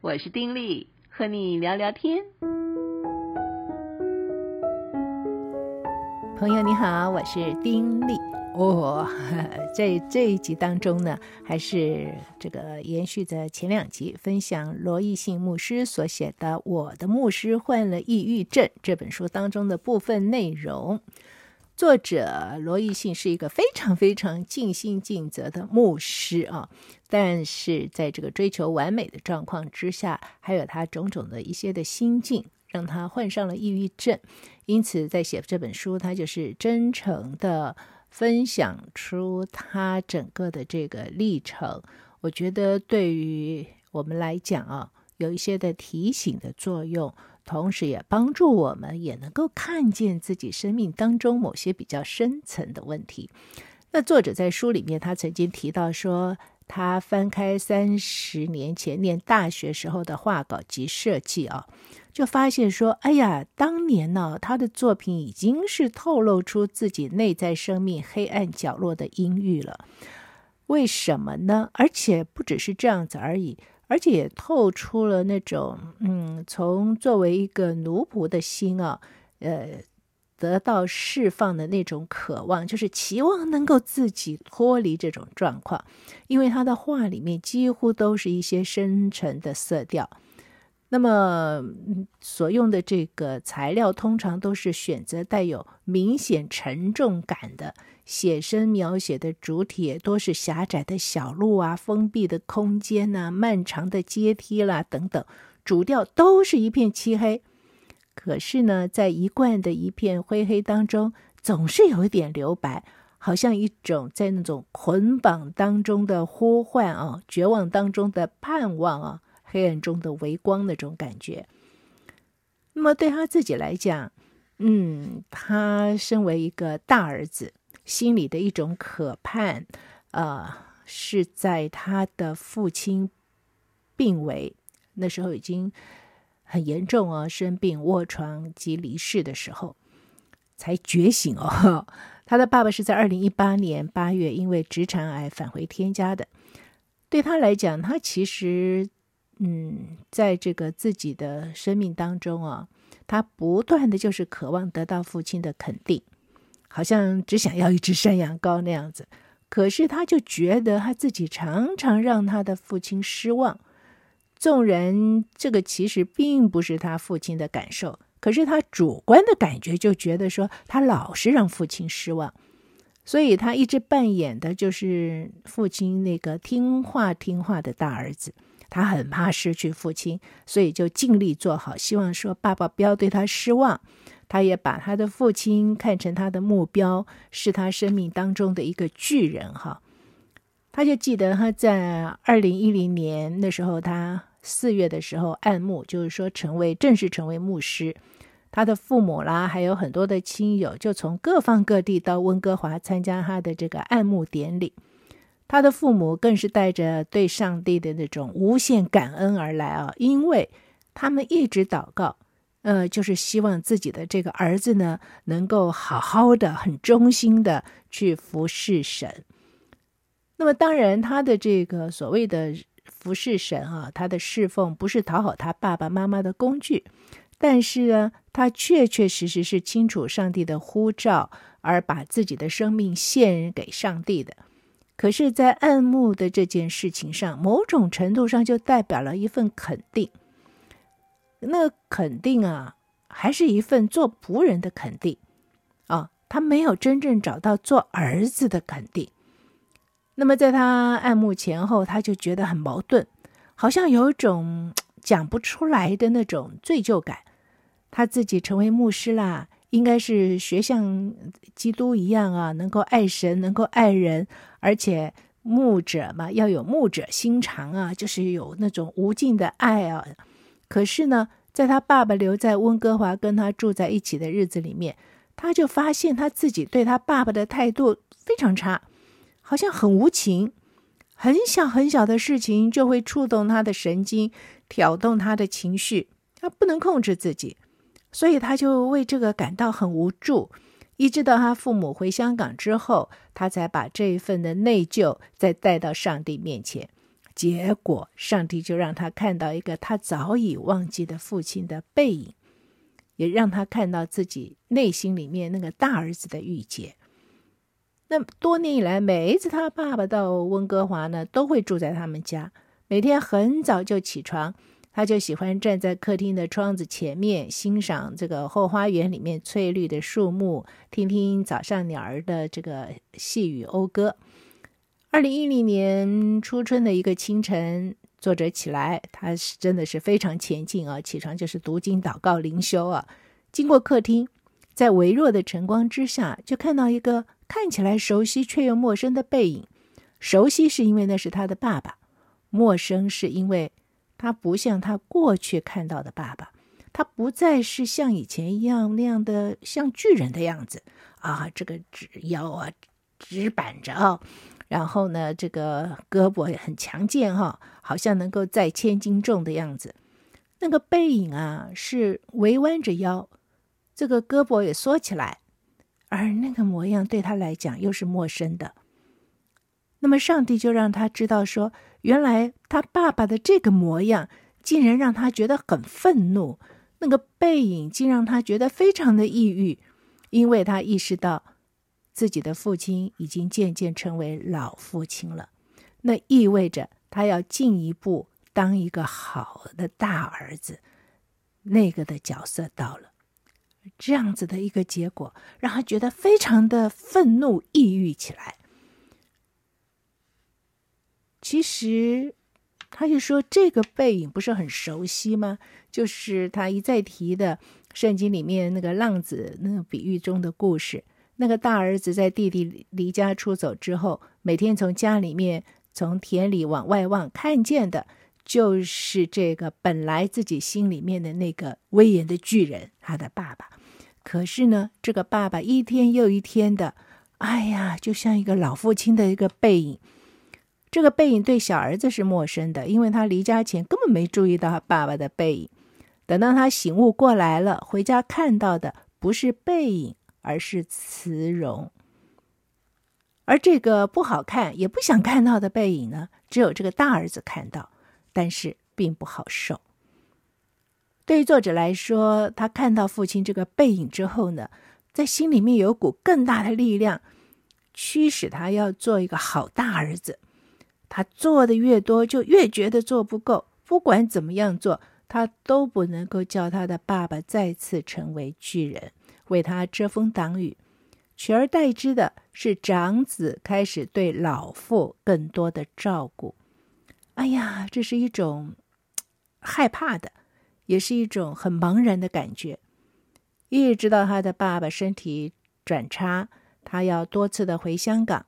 我是丁力，和你聊聊天。朋友你好，我是丁力。哦，在这一集当中呢，还是这个延续着前两集，分享罗奕信牧师所写的《我的牧师患了抑郁症》这本书当中的部分内容。作者罗奕信是一个非常非常尽心尽责的牧师啊，但是在这个追求完美的状况之下，还有他种种的一些的心境，让他患上了抑郁症。因此，在写这本书，他就是真诚的分享出他整个的这个历程。我觉得对于我们来讲啊，有一些的提醒的作用。同时也帮助我们也能够看见自己生命当中某些比较深层的问题。那作者在书里面，他曾经提到说，他翻开三十年前念大学时候的画稿及设计啊，就发现说，哎呀，当年呢，他的作品已经是透露出自己内在生命黑暗角落的阴郁了。为什么呢？而且不只是这样子而已。而且也透出了那种，嗯，从作为一个奴仆的心啊，呃，得到释放的那种渴望，就是期望能够自己脱离这种状况。因为他的画里面几乎都是一些深沉的色调，那么所用的这个材料通常都是选择带有明显沉重感的。写生描写的主体多是狭窄的小路啊，封闭的空间呐、漫长的阶梯啦等等，主调都是一片漆黑。可是呢，在一贯的一片灰黑当中，总是有一点留白，好像一种在那种捆绑当中的呼唤啊，绝望当中的盼望啊，黑暗中的微光那种感觉。那么对他自己来讲，嗯，他身为一个大儿子。心里的一种渴盼，呃，是在他的父亲病危，那时候已经很严重哦，生病卧床及离世的时候，才觉醒哦。他的爸爸是在二零一八年八月因为直肠癌返回天家的。对他来讲，他其实，嗯，在这个自己的生命当中啊，他不断的就是渴望得到父亲的肯定。好像只想要一只山羊羔那样子，可是他就觉得他自己常常让他的父亲失望。纵然这个其实并不是他父亲的感受，可是他主观的感觉就觉得说他老是让父亲失望，所以他一直扮演的就是父亲那个听话听话的大儿子。他很怕失去父亲，所以就尽力做好，希望说爸爸不要对他失望。他也把他的父亲看成他的目标，是他生命当中的一个巨人哈。他就记得他在二零一零年那时候，他四月的时候按牧，就是说成为正式成为牧师。他的父母啦，还有很多的亲友，就从各方各地到温哥华参加他的这个按牧典礼。他的父母更是带着对上帝的那种无限感恩而来啊，因为他们一直祷告。呃，就是希望自己的这个儿子呢，能够好好的、很忠心的去服侍神。那么，当然，他的这个所谓的服侍神啊，他的侍奉不是讨好他爸爸妈妈的工具，但是呢，他确确实实是清楚上帝的呼召，而把自己的生命献给上帝的。可是，在按牧的这件事情上，某种程度上就代表了一份肯定。那肯定啊，还是一份做仆人的肯定啊，他没有真正找到做儿子的肯定。那么在他按牧前后，他就觉得很矛盾，好像有一种讲不出来的那种罪疚感。他自己成为牧师啦，应该是学像基督一样啊，能够爱神，能够爱人，而且牧者嘛，要有牧者心肠啊，就是有那种无尽的爱啊。可是呢，在他爸爸留在温哥华跟他住在一起的日子里面，他就发现他自己对他爸爸的态度非常差，好像很无情，很小很小的事情就会触动他的神经，挑动他的情绪，他不能控制自己，所以他就为这个感到很无助。一直到他父母回香港之后，他才把这一份的内疚再带到上帝面前。结果上帝就让他看到一个他早已忘记的父亲的背影，也让他看到自己内心里面那个大儿子的郁结。那多年以来，每一次他爸爸到温哥华呢，都会住在他们家，每天很早就起床。他就喜欢站在客厅的窗子前面，欣赏这个后花园里面翠绿的树木，听听早上鸟儿的这个细语讴歌。二零一零年初春的一个清晨，作者起来，他是真的是非常前进啊！起床就是读经、祷告、灵修啊。经过客厅，在微弱的晨光之下，就看到一个看起来熟悉却又陌生的背影。熟悉是因为那是他的爸爸，陌生是因为。他不像他过去看到的爸爸，他不再是像以前一样那样的像巨人的样子啊，这个直腰啊直板着啊，然后呢，这个胳膊也很强健哈，好像能够载千斤重的样子。那个背影啊是微弯着腰，这个胳膊也缩起来，而那个模样对他来讲又是陌生的。那么上帝就让他知道说。原来他爸爸的这个模样，竟然让他觉得很愤怒。那个背影竟让他觉得非常的抑郁，因为他意识到自己的父亲已经渐渐成为老父亲了。那意味着他要进一步当一个好的大儿子，那个的角色到了。这样子的一个结果，让他觉得非常的愤怒、抑郁起来。其实，他就说这个背影不是很熟悉吗？就是他一再提的圣经里面那个浪子那个比喻中的故事。那个大儿子在弟弟离家出走之后，每天从家里面从田里往外望，看见的就是这个本来自己心里面的那个威严的巨人，他的爸爸。可是呢，这个爸爸一天又一天的，哎呀，就像一个老父亲的一个背影。这个背影对小儿子是陌生的，因为他离家前根本没注意到他爸爸的背影。等到他醒悟过来了，回家看到的不是背影，而是慈容。而这个不好看，也不想看到的背影呢，只有这个大儿子看到，但是并不好受。对于作者来说，他看到父亲这个背影之后呢，在心里面有股更大的力量，驱使他要做一个好大儿子。他做的越多，就越觉得做不够。不管怎么样做，他都不能够叫他的爸爸再次成为巨人，为他遮风挡雨。取而代之的是，长子开始对老父更多的照顾。哎呀，这是一种害怕的，也是一种很茫然的感觉。一直到他的爸爸身体转差，他要多次的回香港。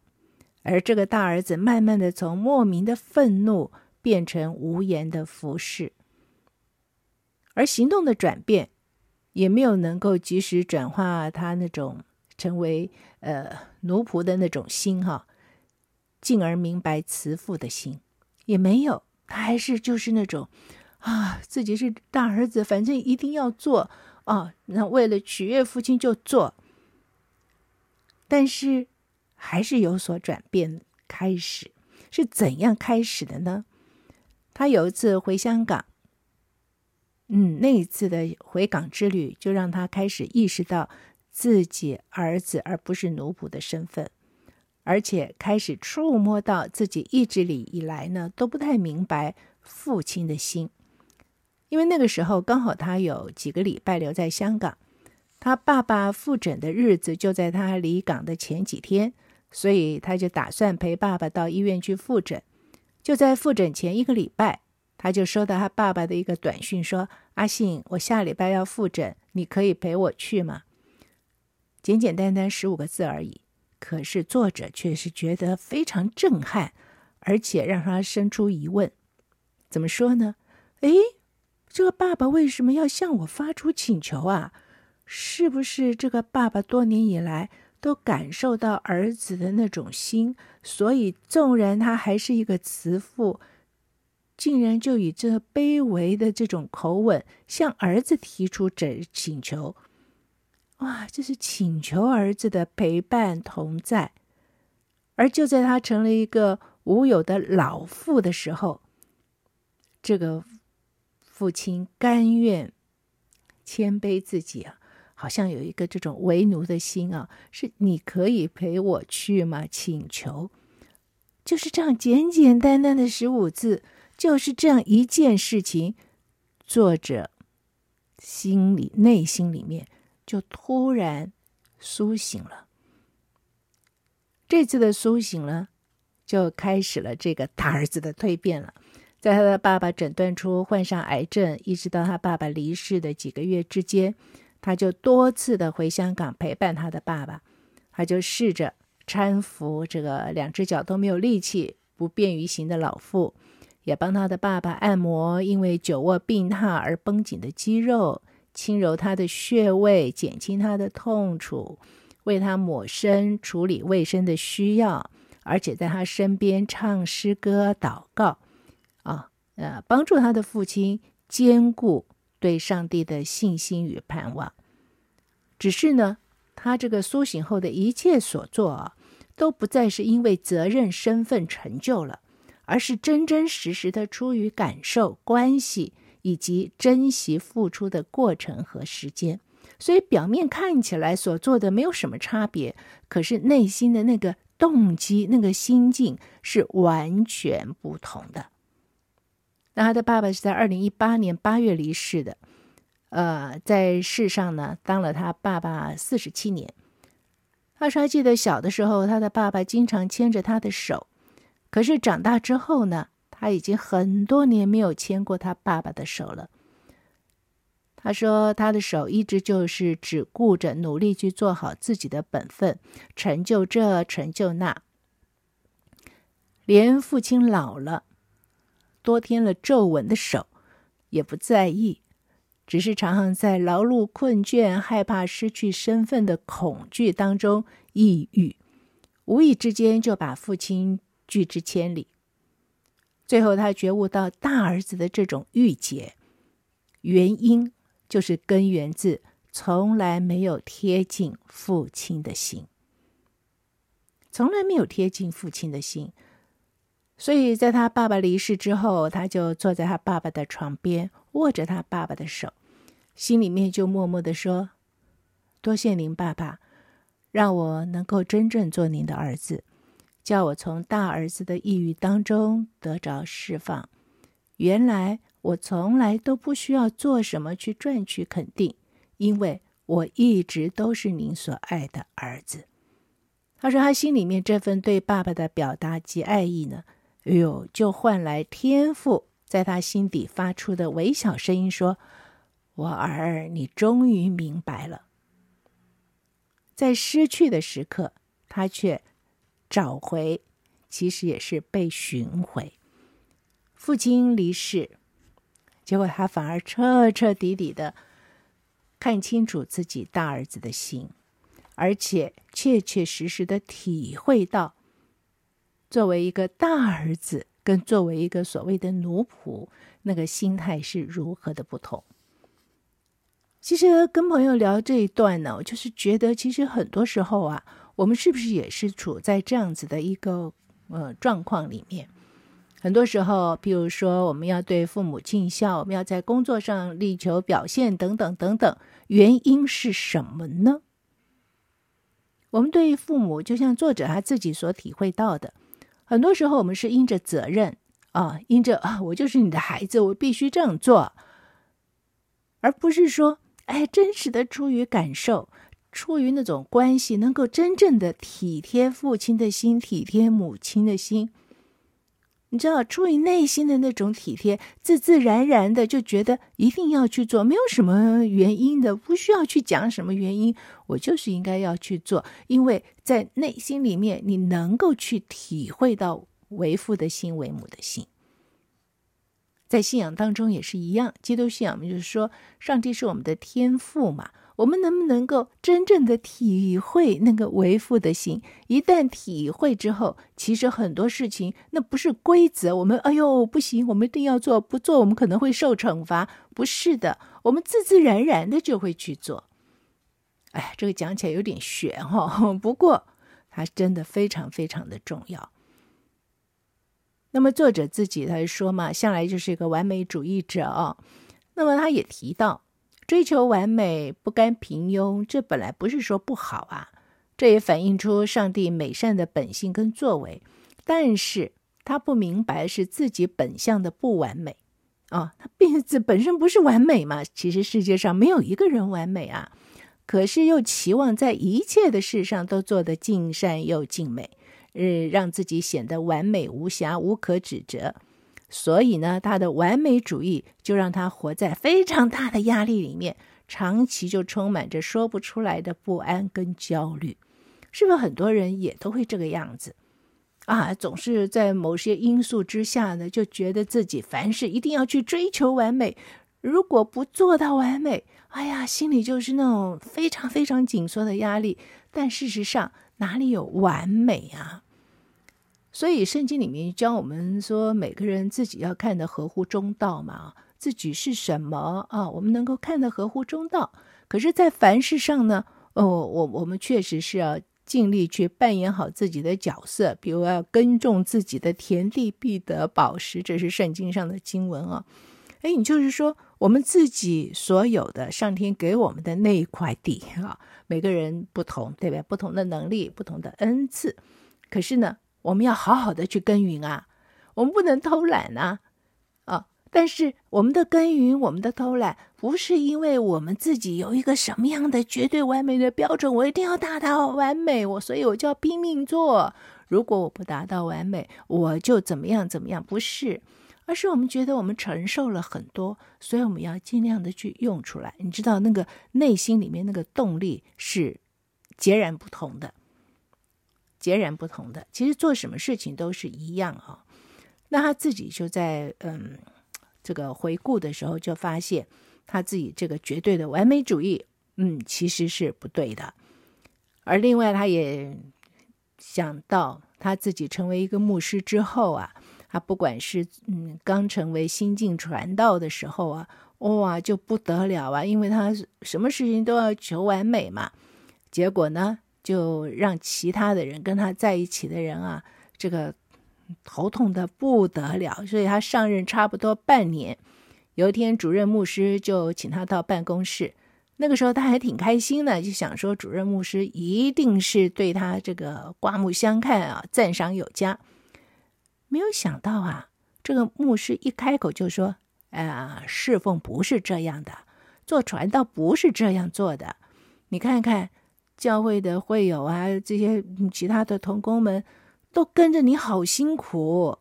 而这个大儿子慢慢的从莫名的愤怒变成无言的服侍，而行动的转变也没有能够及时转化他那种成为呃奴仆的那种心哈，进而明白慈父的心也没有，他还是就是那种啊自己是大儿子，反正一定要做啊，那为了取悦父亲就做，但是。还是有所转变，开始是怎样开始的呢？他有一次回香港，嗯，那一次的回港之旅，就让他开始意识到自己儿子而不是奴仆的身份，而且开始触摸到自己一直以来呢都不太明白父亲的心，因为那个时候刚好他有几个礼拜留在香港，他爸爸复诊的日子就在他离港的前几天。所以他就打算陪爸爸到医院去复诊。就在复诊前一个礼拜，他就收到他爸爸的一个短讯，说：“阿信，我下礼拜要复诊，你可以陪我去吗？”简简单单十五个字而已，可是作者却是觉得非常震撼，而且让他生出疑问：怎么说呢？诶，这个爸爸为什么要向我发出请求啊？是不是这个爸爸多年以来，都感受到儿子的那种心，所以纵然他还是一个慈父，竟然就以这卑微的这种口吻向儿子提出这请求。哇，这是请求儿子的陪伴同在。而就在他成了一个无有的老父的时候，这个父亲甘愿谦卑自己啊，好像有一个这种为奴的心啊，是你可以陪我去吗？请求，就是这样简简单单的十五字，就是这样一件事情，作者心里内心里面就突然苏醒了。这次的苏醒了，就开始了这个大儿子的蜕变了。在他的爸爸诊断出患上癌症，一直到他爸爸离世的几个月之间，他就多次的回香港陪伴他的爸爸。他就试着搀扶这个两只脚都没有力气、不便于行的老父，也帮他的爸爸按摩因为久卧病榻而绷紧的肌肉，轻柔他的穴位，减轻他的痛楚。为他抹身，处理卫生的需要，而且在他身边唱诗歌、祷告，啊，呃，帮助他的父亲坚固对上帝的信心与盼望。只是呢，他这个苏醒后的一切所做啊，都不再是因为责任、身份、成就了，而是真真实实的出于感受、关系以及珍惜付出的过程和时间。所以表面看起来所做的没有什么差别，可是内心的那个动机、那个心境是完全不同的。那他的爸爸是在二零一八年八月离世的，呃，在世上呢当了他爸爸四十七年。他说还记得小的时候，他的爸爸经常牵着他的手，可是长大之后呢，他已经很多年没有牵过他爸爸的手了。他说：“他的手一直就是只顾着努力去做好自己的本分，成就这，成就那。连父亲老了，多添了皱纹的手，也不在意，只是常常在劳碌困倦、害怕失去身份的恐惧当中抑郁，无意之间就把父亲拒之千里。最后，他觉悟到大儿子的这种郁结原因。”就是根源自从来没有贴近父亲的心，从来没有贴近父亲的心，所以在他爸爸离世之后，他就坐在他爸爸的床边，握着他爸爸的手，心里面就默默地说：“多谢您，爸爸，让我能够真正做您的儿子，叫我从大儿子的抑郁当中得着释放。原来。”我从来都不需要做什么去赚取肯定，因为我一直都是您所爱的儿子。他说，他心里面这份对爸爸的表达及爱意呢，哎呦，就换来天父在他心底发出的微小声音说：“我儿，你终于明白了。”在失去的时刻，他却找回，其实也是被寻回。父亲离世。结果他反而彻彻底底的看清楚自己大儿子的心，而且切切实实的体会到，作为一个大儿子跟作为一个所谓的奴仆，那个心态是如何的不同。其实跟朋友聊这一段呢，我就是觉得，其实很多时候啊，我们是不是也是处在这样子的一个呃状况里面？很多时候，譬如说，我们要对父母尽孝，我们要在工作上力求表现，等等等等，原因是什么呢？我们对父母，就像作者他自己所体会到的，很多时候我们是因着责任啊，因着啊，我就是你的孩子，我必须这样做，而不是说，哎，真实的出于感受，出于那种关系，能够真正的体贴父亲的心，体贴母亲的心。你知道，出于内心的那种体贴，自自然然的就觉得一定要去做，没有什么原因的，不需要去讲什么原因，我就是应该要去做，因为在内心里面，你能够去体会到为父的心、为母的心。在信仰当中也是一样，基督信仰就是说，上帝是我们的天父嘛。我们能不能够真正的体会那个为父的心？一旦体会之后，其实很多事情那不是规则。我们哎呦不行，我们一定要做，不做我们可能会受惩罚。不是的，我们自自然然的就会去做。哎，这个讲起来有点玄哈，不过它真的非常非常的重要。那么作者自己来说嘛，向来就是一个完美主义者哦。那么他也提到，追求完美、不甘平庸，这本来不是说不好啊，这也反映出上帝美善的本性跟作为。但是他不明白是自己本相的不完美啊、他病子本身不是完美嘛？其实世界上没有一个人完美啊，可是又期望在一切的事上都做得尽善又尽美，呃，让自己显得完美无瑕、无可指责。所以呢，他的完美主义就让他活在非常大的压力里面，长期就充满着说不出来的不安跟焦虑。是不是很多人也都会这个样子啊？总是在某些因素之下呢，就觉得自己凡事一定要去追求完美，如果不做到完美，哎呀，心里就是那种非常非常紧缩的压力。但事实上，哪里有完美啊？所以圣经里面教我们说，每个人自己要看得合乎中道嘛，自己是什么啊？我们能够看得合乎中道。可是，在凡事上呢，哦，我我们确实是要尽力去扮演好自己的角色，比如要耕种自己的田地，必得饱食，这是圣经上的经文啊。哎，你就是说，我们自己所有的上天给我们的那一块地啊，每个人不同，对不对？不同的能力，不同的恩赐，可是呢，我们要好好的去耕耘啊，我们不能偷懒啊，啊！但是我们的耕耘，我们的偷懒，不是因为我们自己有一个什么样的绝对完美的标准，我一定要达到完美，我所以我就要拼命做。如果我不达到完美，我就怎么样怎么样？不是，而是我们觉得我们承受了很多，所以我们要尽量的去用出来。你知道，那个内心里面那个动力是截然不同的。截然不同的，其实做什么事情都是一样啊。那他自己就在嗯这个回顾的时候，就发现他自己这个绝对的完美主义，嗯，其实是不对的。而另外，他也想到他自己成为一个牧师之后啊，他不管是嗯刚成为新晋传道的时候啊，哇，就不得了啊，因为他什么事情都要求完美嘛。结果呢，就让其他的人跟他在一起的人啊，这个头痛的不得了。所以他上任差不多半年，有一天主任牧师就请他到办公室。那个时候他还挺开心的，就想说主任牧师一定是对他这个刮目相看啊，赞赏有加。没有想到啊，这个牧师一开口就说：“哎呀，侍奉不是这样的，做传道不是这样做的。你看看。”教会的会友啊，这些其他的同工们都跟着你好辛苦，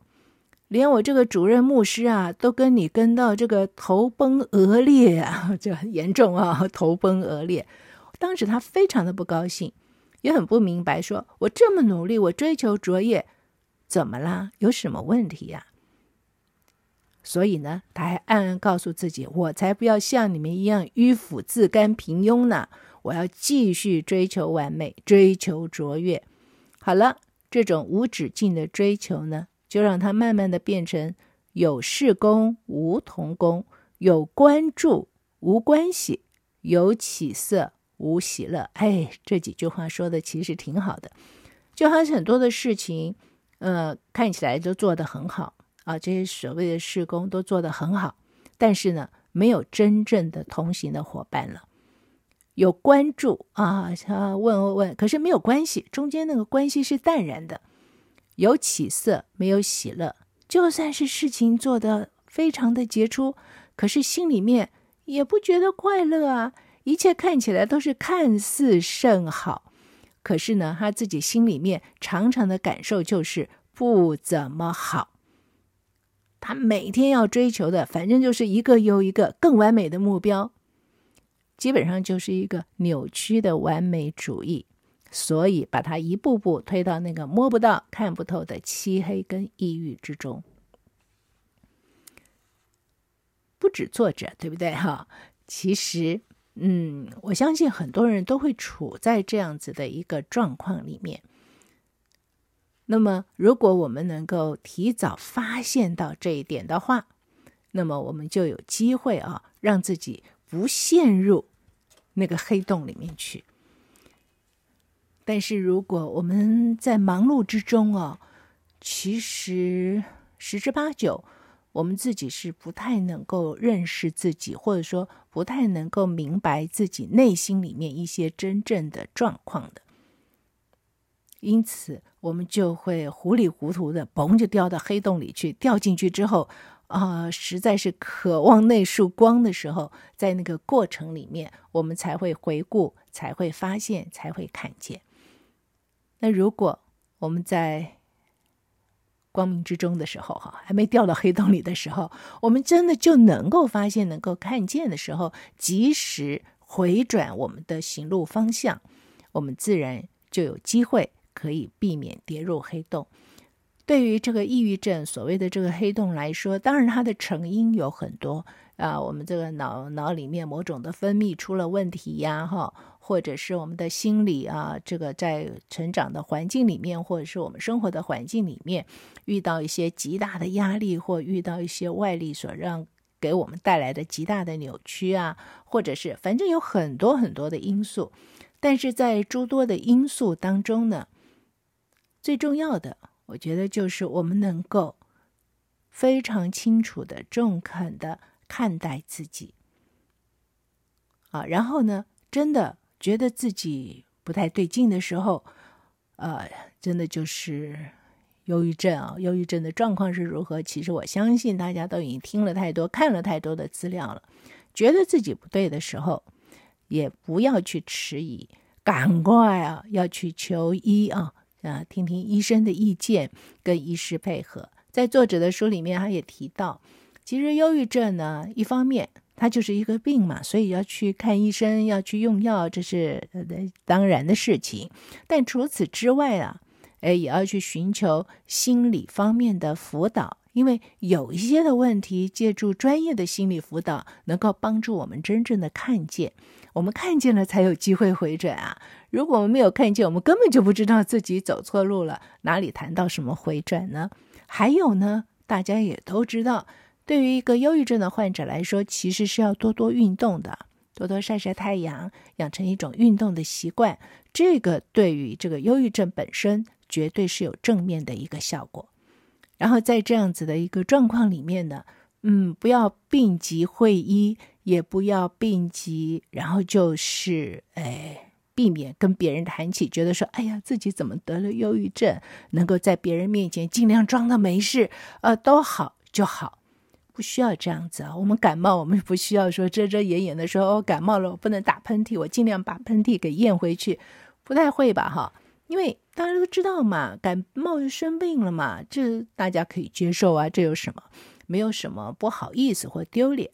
连我这个主任牧师啊，都跟你跟到这个头崩额裂啊，这很严重啊，头崩额裂。当时他非常的不高兴，也很不明白说，说我这么努力，我追求卓越，怎么啦？有什么问题呀？所以呢，他还暗暗告诉自己，我才不要像你们一样迂腐自甘平庸呢。我要继续追求完美，追求卓越。好了，这种无止境的追求呢，就让它慢慢的变成有事功无同工，有关注无关系，有起色无喜乐。哎，这几句话说的其实挺好的，就好像很多的事情，呃，看起来都做得很好啊，这些所谓的事工都做得很好，但是呢，没有真正的同行的伙伴了。有关注啊，他问问问，可是没有关系，中间那个关系是淡然的。有起色，没有喜乐。就算是事情做得非常的杰出，可是心里面也不觉得快乐啊。一切看起来都是看似甚好，可是呢，他自己心里面常常的感受就是不怎么好。他每天要追求的，反正就是一个又一个更完美的目标。基本上就是一个扭曲的完美主义，所以把它一步步推到那个摸不到、看不透的漆黑跟抑郁之中。不止作者，对不对？哈，其实，嗯，我相信很多人都会处在这样子的一个状况里面。那么，如果我们能够提早发现到这一点的话，那么我们就有机会啊，让自己。不陷入那个黑洞里面去。但是如果我们在忙碌之中哦，其实十之八九，我们自己是不太能够认识自己，或者说不太能够明白自己内心里面一些真正的状况的。因此，我们就会糊里糊涂的，嘣就掉到黑洞里去。掉进去之后，呃，实在是渴望那束光的时候，在那个过程里面，我们才会回顾，才会发现，才会看见。那如果我们在光明之中的时候，哈，还没掉到黑洞里的时候，我们真的就能够发现、能够看见的时候，及时回转我们的行路方向，我们自然就有机会。可以避免跌入黑洞。对于这个抑郁症，所谓的这个黑洞来说，当然它的成因有很多啊，我们这个脑脑里面某种的分泌出了问题呀，哈，或者是我们的心理啊，这个在成长的环境里面，或者是我们生活的环境里面，遇到一些极大的压力，或遇到一些外力所让给我们带来的极大的扭曲啊，或者是反正有很多很多的因素，但是在诸多的因素当中呢。最重要的，我觉得就是我们能够非常清楚的、中肯的看待自己啊，然后呢，真的觉得自己不太对劲的时候，呃，真的就是忧郁症啊。忧郁症的状况是如何？其实我相信大家都已经听了太多、看了太多的资料了。觉得自己不对的时候，也不要去迟疑，赶快啊，要去求医啊。啊，听听医生的意见，跟医师配合。在作者的书里面，他也提到，其实忧郁症呢，一方面它就是一个病嘛，所以要去看医生，要去用药，这是当然的事情。但除此之外啊，哎，也要去寻求心理方面的辅导，因为有一些的问题，借助专业的心理辅导，能够帮助我们真正的看见。我们看见了，才有机会回转啊。如果我们没有看见，我们根本就不知道自己走错路了，哪里谈到什么回转呢？还有呢，大家也都知道，对于一个忧郁症的患者来说，其实是要多多运动的，多多晒晒太阳，养成一种运动的习惯。这个对于这个忧郁症本身，绝对是有正面的一个效果。然后在这样子的一个状况里面呢，嗯，不要病急会医，也不要病急，然后就是哎。避免跟别人谈起，觉得说：“哎呀，自己怎么得了忧郁症？”能够在别人面前尽量装的没事，呃，都好就好，不需要这样子啊。我们感冒，我们不需要说遮遮掩掩的说：“我、哦、感冒了，我不能打喷嚏，我尽量把喷嚏给咽回去。”不太会吧？哈，因为大家都知道嘛，感冒就生病了嘛，这大家可以接受啊，这有什么？没有什么不好意思或丢脸。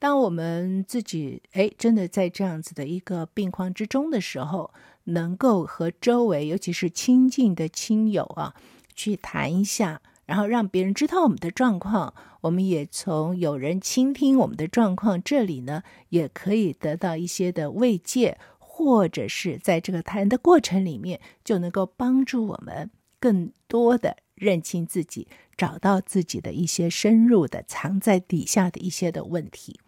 当我们自己哎，真的在这样子的一个病况之中的时候，能够和周围，尤其是亲近的亲友啊，去谈一下，然后让别人知道我们的状况，我们也从有人倾听我们的状况这里呢，也可以得到一些的慰藉，或者是在这个谈的过程里面，就能够帮助我们更多的认清自己，找到自己的一些深入的藏在底下的一些的问题。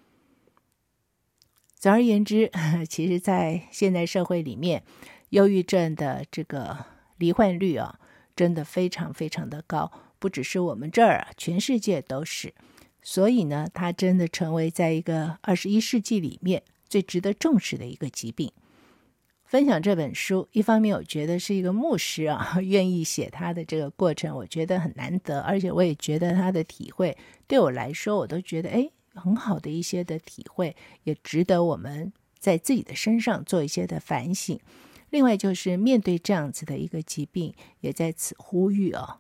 总而言之，其实，在现代社会里面，忧郁症的这个罹患率啊，真的非常非常的高，不只是我们这儿啊，全世界都是。所以呢，它真的成为在一个二十一世纪里面最值得重视的一个疾病。分享这本书，一方面我觉得是一个牧师啊，愿意写他的这个过程，我觉得很难得，而且我也觉得他的体会对我来说，我都觉得哎。很好的一些的体会，也值得我们在自己的身上做一些的反省。另外，就是面对这样子的一个疾病，也在此呼吁哦，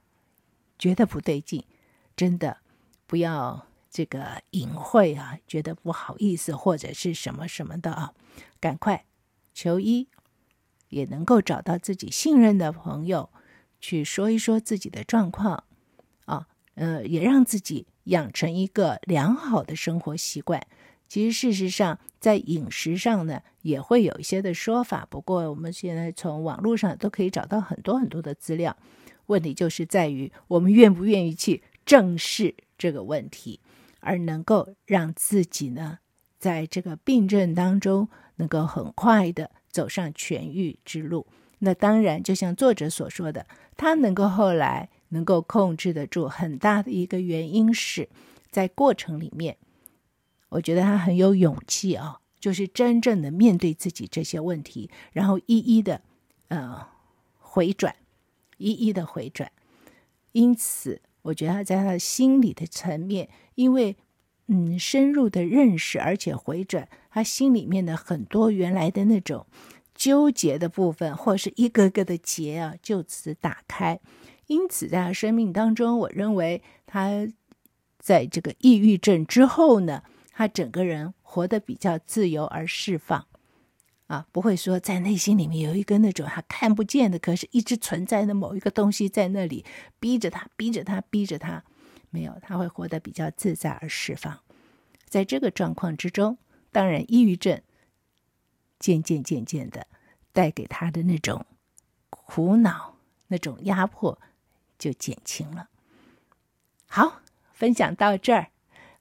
觉得不对劲，真的不要这个隐晦啊，觉得不好意思或者是什么什么的啊，赶快求医，也能够找到自己信任的朋友去说一说自己的状况啊，呃，也让自己。养成一个良好的生活习惯，其实事实上在饮食上呢，也会有一些的说法。不过我们现在从网络上都可以找到很多很多的资料。问题就是在于我们愿不愿意去正视这个问题，而能够让自己呢，在这个病症当中能够很快的走上痊愈之路。那当然，就像作者所说的，他能够后来能够控制得住，很大的一个原因是在过程里面，我觉得他很有勇气啊、哦，就是真正的面对自己这些问题，然后一一的呃回转，一一的回转。因此，我觉得他在他的心理的层面，因为嗯深入的认识，而且回转他心里面的很多原来的那种纠结的部分，或是一个个的结啊，就此打开。因此，在他生命当中，我认为他在这个抑郁症之后呢，他整个人活得比较自由而释放，啊，不会说在内心里面有一个那种他看不见的，可是一直存在的某一个东西在那里逼着他，逼着他，逼着他，没有，他会活得比较自在而释放。在这个状况之中，当然，抑郁症渐渐渐渐的带给他的那种苦恼、那种压迫。就减轻了。好，分享到这儿，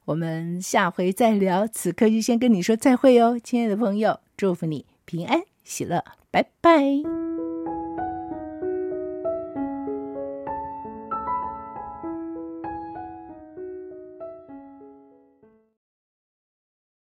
我们下回再聊。此刻就先跟你说再会哦，亲爱的朋友，祝福你平安喜乐，拜拜。